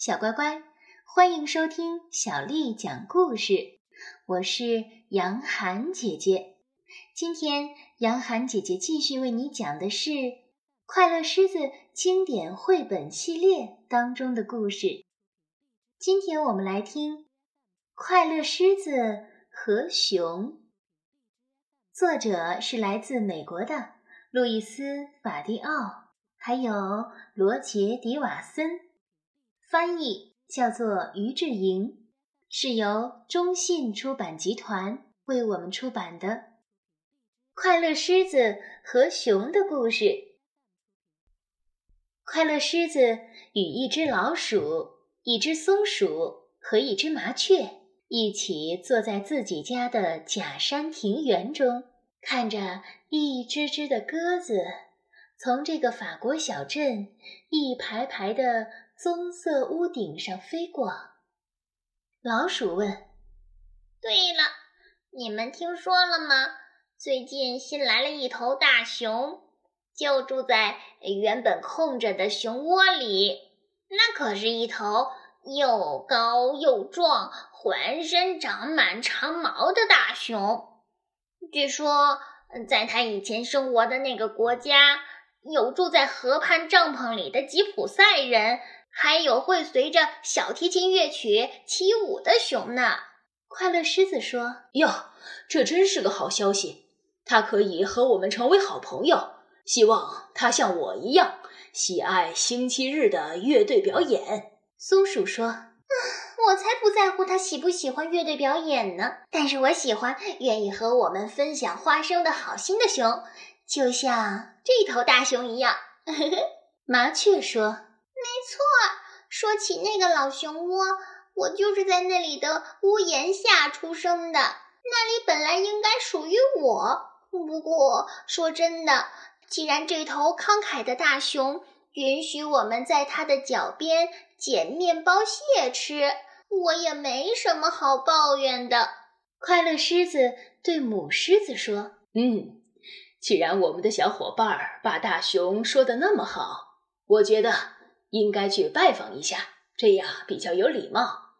小乖乖，欢迎收听小丽讲故事。我是杨涵姐姐。今天，杨涵姐姐继续为你讲的是《快乐狮子》经典绘本系列当中的故事。今天我们来听《快乐狮子和熊》，作者是来自美国的路易斯·法蒂奥，还有罗杰·迪瓦森。翻译叫做于志莹，是由中信出版集团为我们出版的《快乐狮子和熊的故事》。快乐狮子与一只老鼠、一只松鼠和一只麻雀一起坐在自己家的假山庭园中，看着一只只的鸽子从这个法国小镇一排排的。棕色屋顶上飞过。老鼠问：“对了，你们听说了吗？最近新来了一头大熊，就住在原本空着的熊窝里。那可是一头又高又壮、浑身长满长毛的大熊。据说，在他以前生活的那个国家，有住在河畔帐篷里的吉普赛人。”还有会随着小提琴乐曲起舞的熊呢。快乐狮子说：“哟，这真是个好消息！它可以和我们成为好朋友。希望它像我一样喜爱星期日的乐队表演。”松鼠说：“我才不在乎它喜不喜欢乐队表演呢。但是我喜欢愿意和我们分享花生的好心的熊，就像这头大熊一样。” 麻雀说。没错，说起那个老熊窝，我就是在那里的屋檐下出生的。那里本来应该属于我。不过说真的，既然这头慷慨的大熊允许我们在它的脚边捡面包屑吃，我也没什么好抱怨的。快乐狮子对母狮子说：“嗯，既然我们的小伙伴把大熊说的那么好，我觉得。”应该去拜访一下，这样比较有礼貌。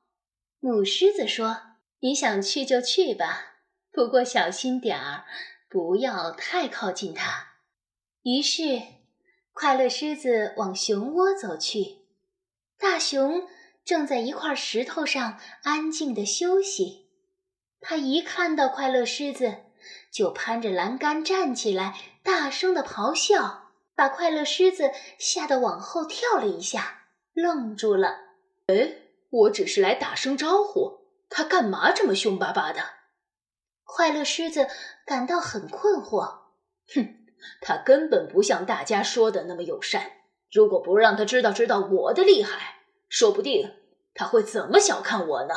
母狮子说：“你想去就去吧，不过小心点儿，不要太靠近它。”于是，快乐狮子往熊窝走去。大熊正在一块石头上安静地休息。他一看到快乐狮子，就攀着栏杆站起来，大声地咆哮。把快乐狮子吓得往后跳了一下，愣住了。哎，我只是来打声招呼，他干嘛这么凶巴巴的？快乐狮子感到很困惑。哼，他根本不像大家说的那么友善。如果不让他知道知道我的厉害，说不定他会怎么小看我呢？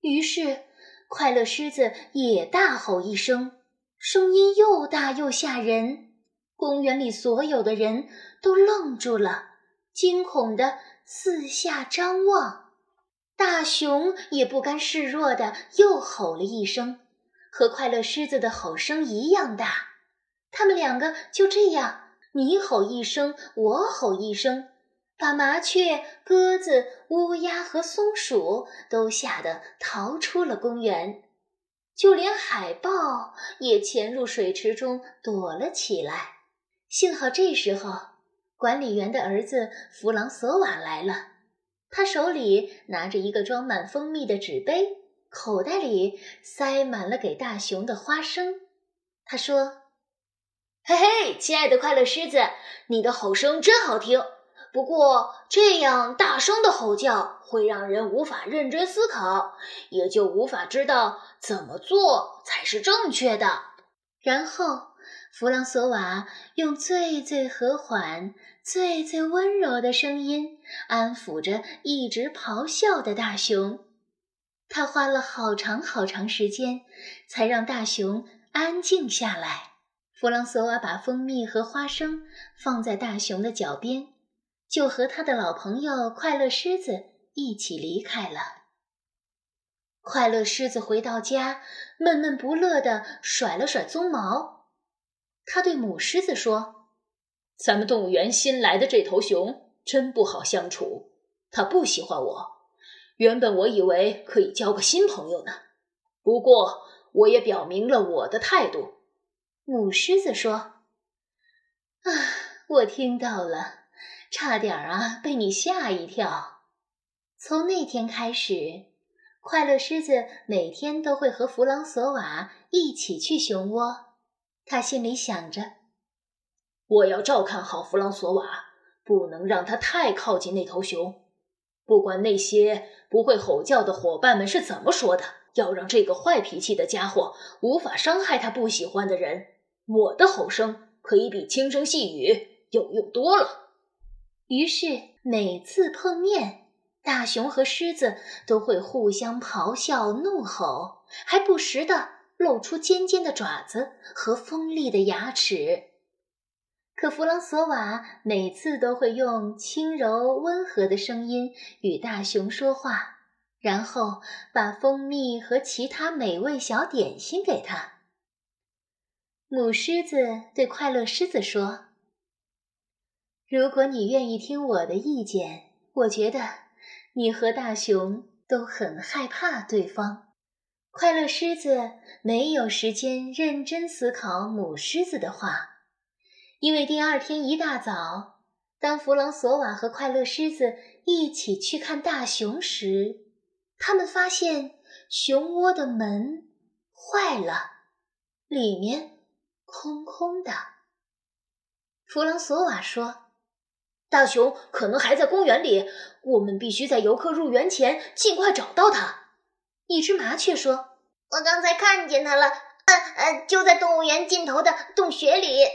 于是，快乐狮子也大吼一声，声音又大又吓人。公园里所有的人都愣住了，惊恐地四下张望。大熊也不甘示弱地又吼了一声，和快乐狮子的吼声一样大。他们两个就这样，你吼一声，我吼一声，把麻雀、鸽子、乌鸦和松鼠都吓得逃出了公园，就连海豹也潜入水池中躲了起来。幸好这时候，管理员的儿子弗朗索瓦来了。他手里拿着一个装满蜂蜜的纸杯，口袋里塞满了给大熊的花生。他说：“嘿嘿，亲爱的快乐狮子，你的吼声真好听。不过这样大声的吼叫会让人无法认真思考，也就无法知道怎么做才是正确的。”然后。弗朗索瓦用最最和缓、最最温柔的声音安抚着一直咆哮的大熊。他花了好长好长时间，才让大熊安静下来。弗朗索瓦把蜂蜜和花生放在大熊的脚边，就和他的老朋友快乐狮子一起离开了。快乐狮子回到家，闷闷不乐地甩了甩鬃毛。他对母狮子说：“咱们动物园新来的这头熊真不好相处，他不喜欢我。原本我以为可以交个新朋友呢，不过我也表明了我的态度。”母狮子说：“啊，我听到了，差点啊被你吓一跳。从那天开始，快乐狮子每天都会和弗朗索瓦一起去熊窝。他心里想着：我要照看好弗朗索瓦，不能让他太靠近那头熊。不管那些不会吼叫的伙伴们是怎么说的，要让这个坏脾气的家伙无法伤害他不喜欢的人。”我的吼声可以比轻声细语有用多了。于是每次碰面，大熊和狮子都会互相咆哮、怒吼，还不时的露出尖尖的爪子和锋利的牙齿。可弗朗索瓦每次都会用轻柔温和的声音与大熊说话，然后把蜂蜜和其他美味小点心给他。母狮子对快乐狮子说：“如果你愿意听我的意见，我觉得你和大熊都很害怕对方。”快乐狮子没有时间认真思考母狮子的话，因为第二天一大早，当弗朗索瓦和快乐狮子一起去看大熊时，他们发现熊窝的门坏了，里面。空空的。弗朗索瓦说：“大熊可能还在公园里，我们必须在游客入园前尽快找到它。”一只麻雀说：“我刚才看见它了，呃呃，就在动物园尽头的洞穴里。”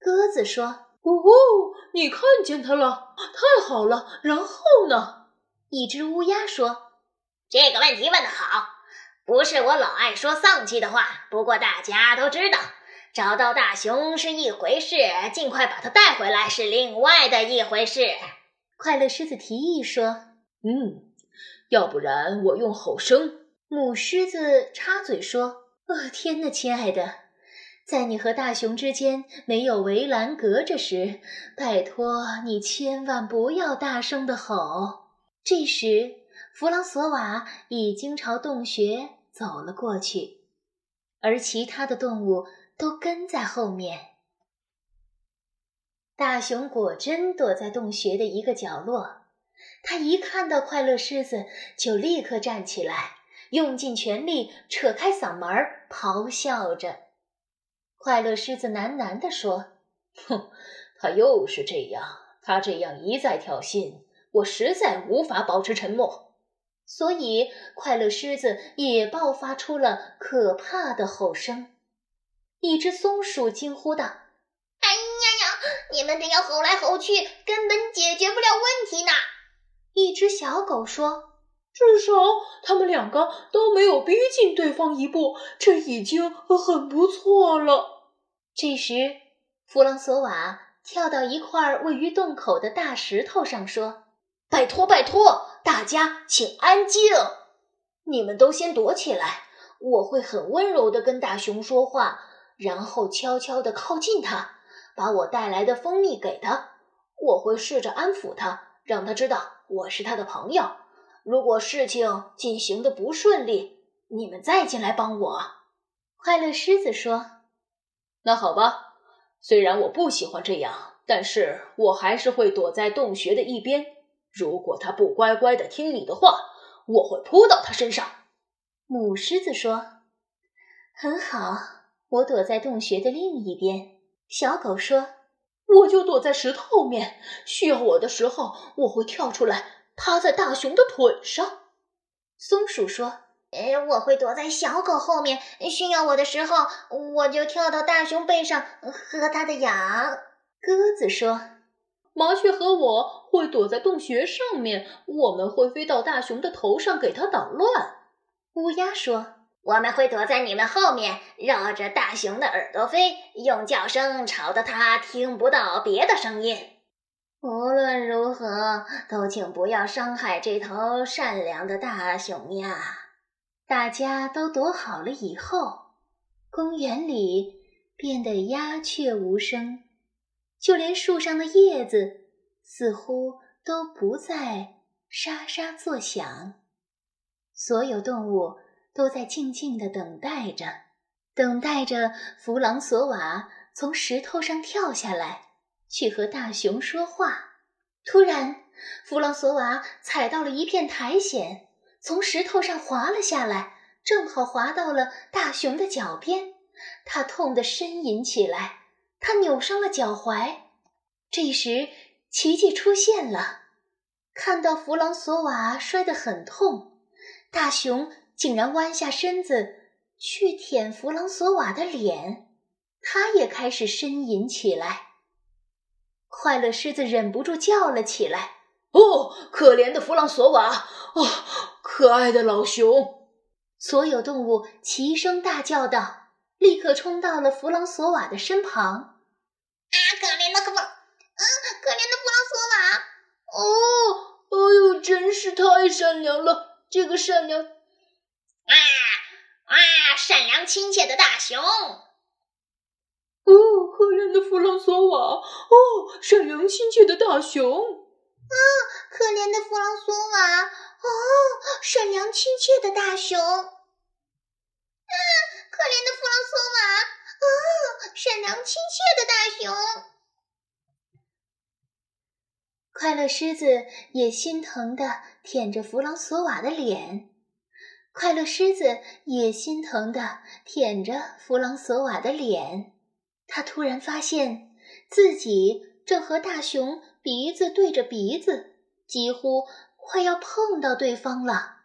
鸽子说：“哦，你看见它了？太好了！然后呢？”一只乌鸦说：“这个问题问得好，不是我老爱说丧气的话，不过大家都知道。”找到大熊是一回事，尽快把它带回来是另外的一回事。快乐狮子提议说：“嗯，要不然我用吼声。”母狮子插嘴说：“哦，天哪，亲爱的，在你和大熊之间没有围栏隔着时，拜托你千万不要大声的吼。”这时，弗朗索瓦已经朝洞穴走了过去，而其他的动物。都跟在后面。大熊果真躲在洞穴的一个角落，他一看到快乐狮子，就立刻站起来，用尽全力扯开嗓门咆哮着。快乐狮子喃喃地说：“哼，他又是这样，他这样一再挑衅，我实在无法保持沉默。”所以，快乐狮子也爆发出了可怕的吼声。一只松鼠惊呼道：“哎呀呀，你们这样吼来吼去，根本解决不了问题呢！”一只小狗说：“至少他们两个都没有逼近对方一步，这已经很不错了。”这时，弗朗索瓦跳到一块位于洞口的大石头上，说：“拜托，拜托，大家请安静，你们都先躲起来，我会很温柔的跟大熊说话。”然后悄悄地靠近他，把我带来的蜂蜜给他。我会试着安抚他，让他知道我是他的朋友。如果事情进行的不顺利，你们再进来帮我。”快乐狮子说。“那好吧，虽然我不喜欢这样，但是我还是会躲在洞穴的一边。如果他不乖乖的听你的话，我会扑到他身上。”母狮子说。“很好。”我躲在洞穴的另一边。小狗说：“我就躲在石头后面，需要我的时候，我会跳出来，趴在大熊的腿上。”松鼠说：“呃，我会躲在小狗后面，需要我的时候，我就跳到大熊背上喝它的痒。”鸽子说：“麻雀和我会躲在洞穴上面，我们会飞到大熊的头上给它捣乱。”乌鸦说。我们会躲在你们后面，绕着大熊的耳朵飞，用叫声吵得它听不到别的声音。无论如何，都请不要伤害这头善良的大熊呀！大家都躲好了以后，公园里变得鸦雀无声，就连树上的叶子似乎都不再沙沙作响。所有动物都在静静的等待着，等待着弗朗索瓦从石头上跳下来，去和大熊说话。突然，弗朗索瓦踩到了一片苔藓，从石头上滑了下来，正好滑到了大熊的脚边。他痛得呻吟起来，他扭伤了脚踝。这时，奇迹出现了，看到弗朗索瓦摔得很痛。大熊竟然弯下身子去舔弗朗索瓦的脸，他也开始呻吟起来。快乐狮子忍不住叫了起来：“哦，可怜的弗朗索瓦！哦，可爱的老熊！”所有动物齐声大叫道，立刻冲到了弗朗索瓦的身旁。“啊，可怜的弗朗，啊，可怜的弗朗索瓦！哦，哎呦，真是太善良了。”这个善良！善良亲切的大熊，哦，可怜的弗朗索瓦，哦，善良亲切的大熊，啊，可怜的弗朗索瓦，哦，善良亲切的大熊，啊，可怜的弗朗索瓦，哦，善良亲切的大熊。快乐狮子也心疼的舔着弗朗索瓦的脸，快乐狮子也心疼的舔着弗朗索瓦的脸。他突然发现自己正和大熊鼻子对着鼻子，几乎快要碰到对方了。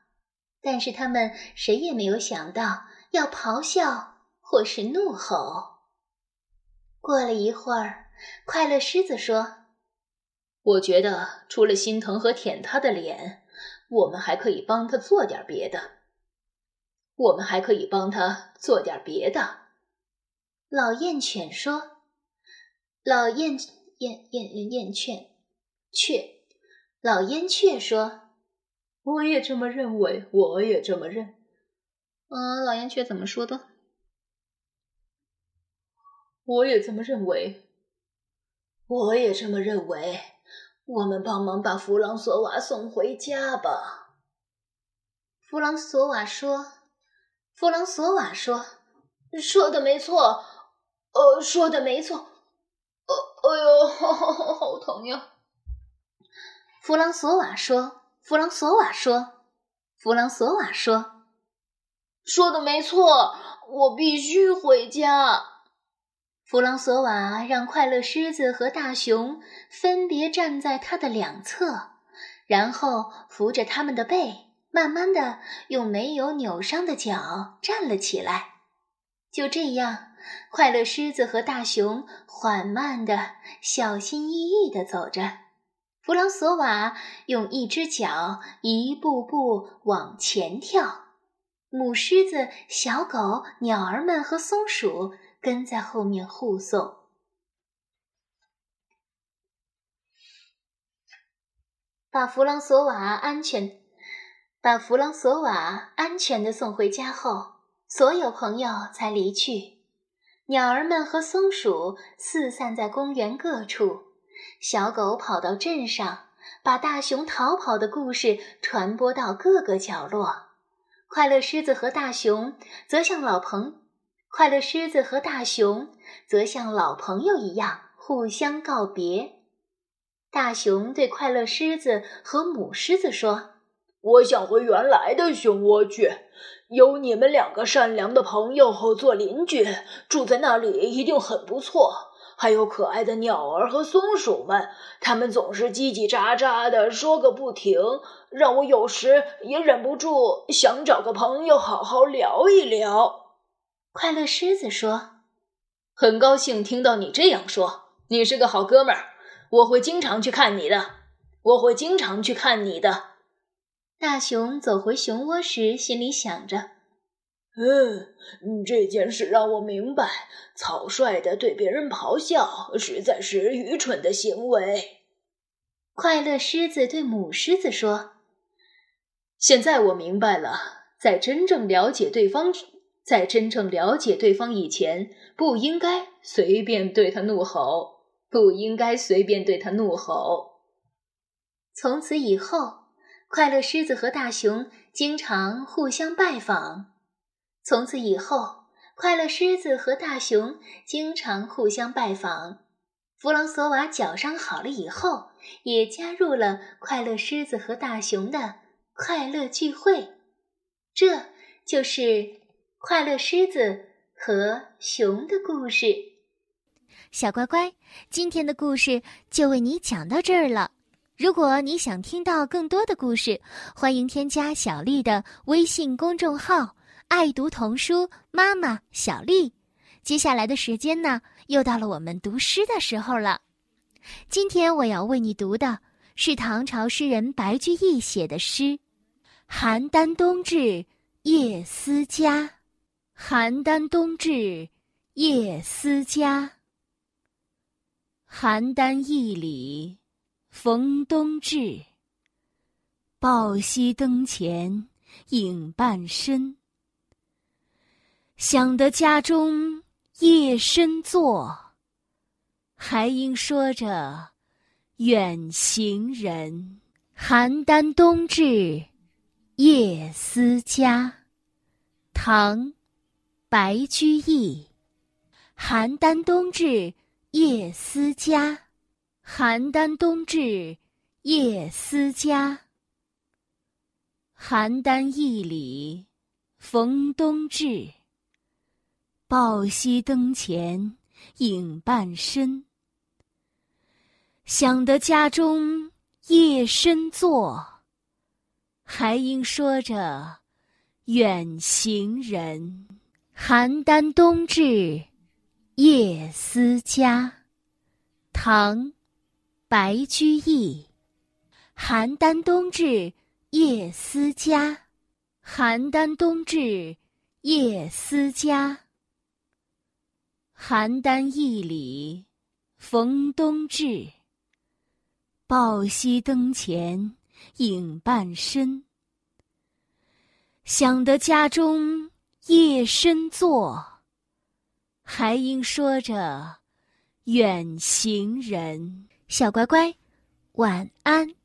但是他们谁也没有想到要咆哮或是怒吼。过了一会儿，快乐狮子说。我觉得除了心疼和舔他的脸，我们还可以帮他做点别的。我们还可以帮他做点别的。老燕犬说：“老燕燕燕燕雀雀。”老燕雀说：“我也这么认为，我也这么认。”嗯，老燕雀怎么说的？我也这么认为，我也这么认为。我们帮忙把弗朗索瓦送回家吧。弗朗索瓦说：“弗朗索瓦说，说的没错，呃，说的没错。呃，哎呦，好疼呀！”弗朗索瓦说：“弗朗索瓦说，弗朗索瓦说，说的没错，我必须回家。”弗朗索瓦让快乐狮子和大熊分别站在他的两侧，然后扶着他们的背，慢慢的用没有扭伤的脚站了起来。就这样，快乐狮子和大熊缓慢的、小心翼翼的走着。弗朗索瓦用一只脚一步步往前跳，母狮子、小狗、鸟儿们和松鼠。跟在后面护送，把弗朗索瓦安全把弗朗索瓦安全的送回家后，所有朋友才离去。鸟儿们和松鼠四散在公园各处，小狗跑到镇上，把大熊逃跑的故事传播到各个角落。快乐狮子和大熊则像老朋。快乐狮子和大熊则像老朋友一样互相告别。大熊对快乐狮子和母狮子说：“我想回原来的熊窝去，有你们两个善良的朋友做邻居，住在那里一定很不错。还有可爱的鸟儿和松鼠们，它们总是叽叽喳喳的说个不停，让我有时也忍不住想找个朋友好好聊一聊。”快乐狮子说：“很高兴听到你这样说，你是个好哥们儿，我会经常去看你的，我会经常去看你的。”大熊走回熊窝时，心里想着：“嗯，这件事让我明白，草率的对别人咆哮实在是愚蠢的行为。”快乐狮子对母狮子说：“现在我明白了，在真正了解对方。”在真正了解对方以前，不应该随便对他怒吼，不应该随便对他怒吼。从此以后，快乐狮子和大熊经常互相拜访。从此以后，快乐狮子和大熊经常互相拜访。弗朗索瓦脚伤好了以后，也加入了快乐狮子和大熊的快乐聚会。这就是快乐狮子和熊的故事。小乖乖，今天的故事就为你讲到这儿了。如果你想听到更多的故事，欢迎添加小丽的微信公众号“爱读童书妈妈小丽”。接下来的时间呢，又到了我们读诗的时候了。今天我要为你读的是唐朝诗人白居易写的诗《邯郸冬至夜思家》。邯郸冬至夜思家，邯郸驿里。逢冬至，抱膝灯前影半身。想得家中夜深坐，还应说着远行人。邯郸冬至夜思家，唐·白居易。邯郸冬至夜思家。邯郸冬至夜思家，邯郸驿里逢冬至。抱膝灯前影半身。想得家中夜深坐，还应说着远行人。邯郸冬至夜思家，唐。白居易，邯郸冬至夜思家，邯郸冬至夜思家。邯郸驿里逢冬至，抱膝灯前影半身。想得家中夜深坐，还应说着远行人。小乖乖，晚安。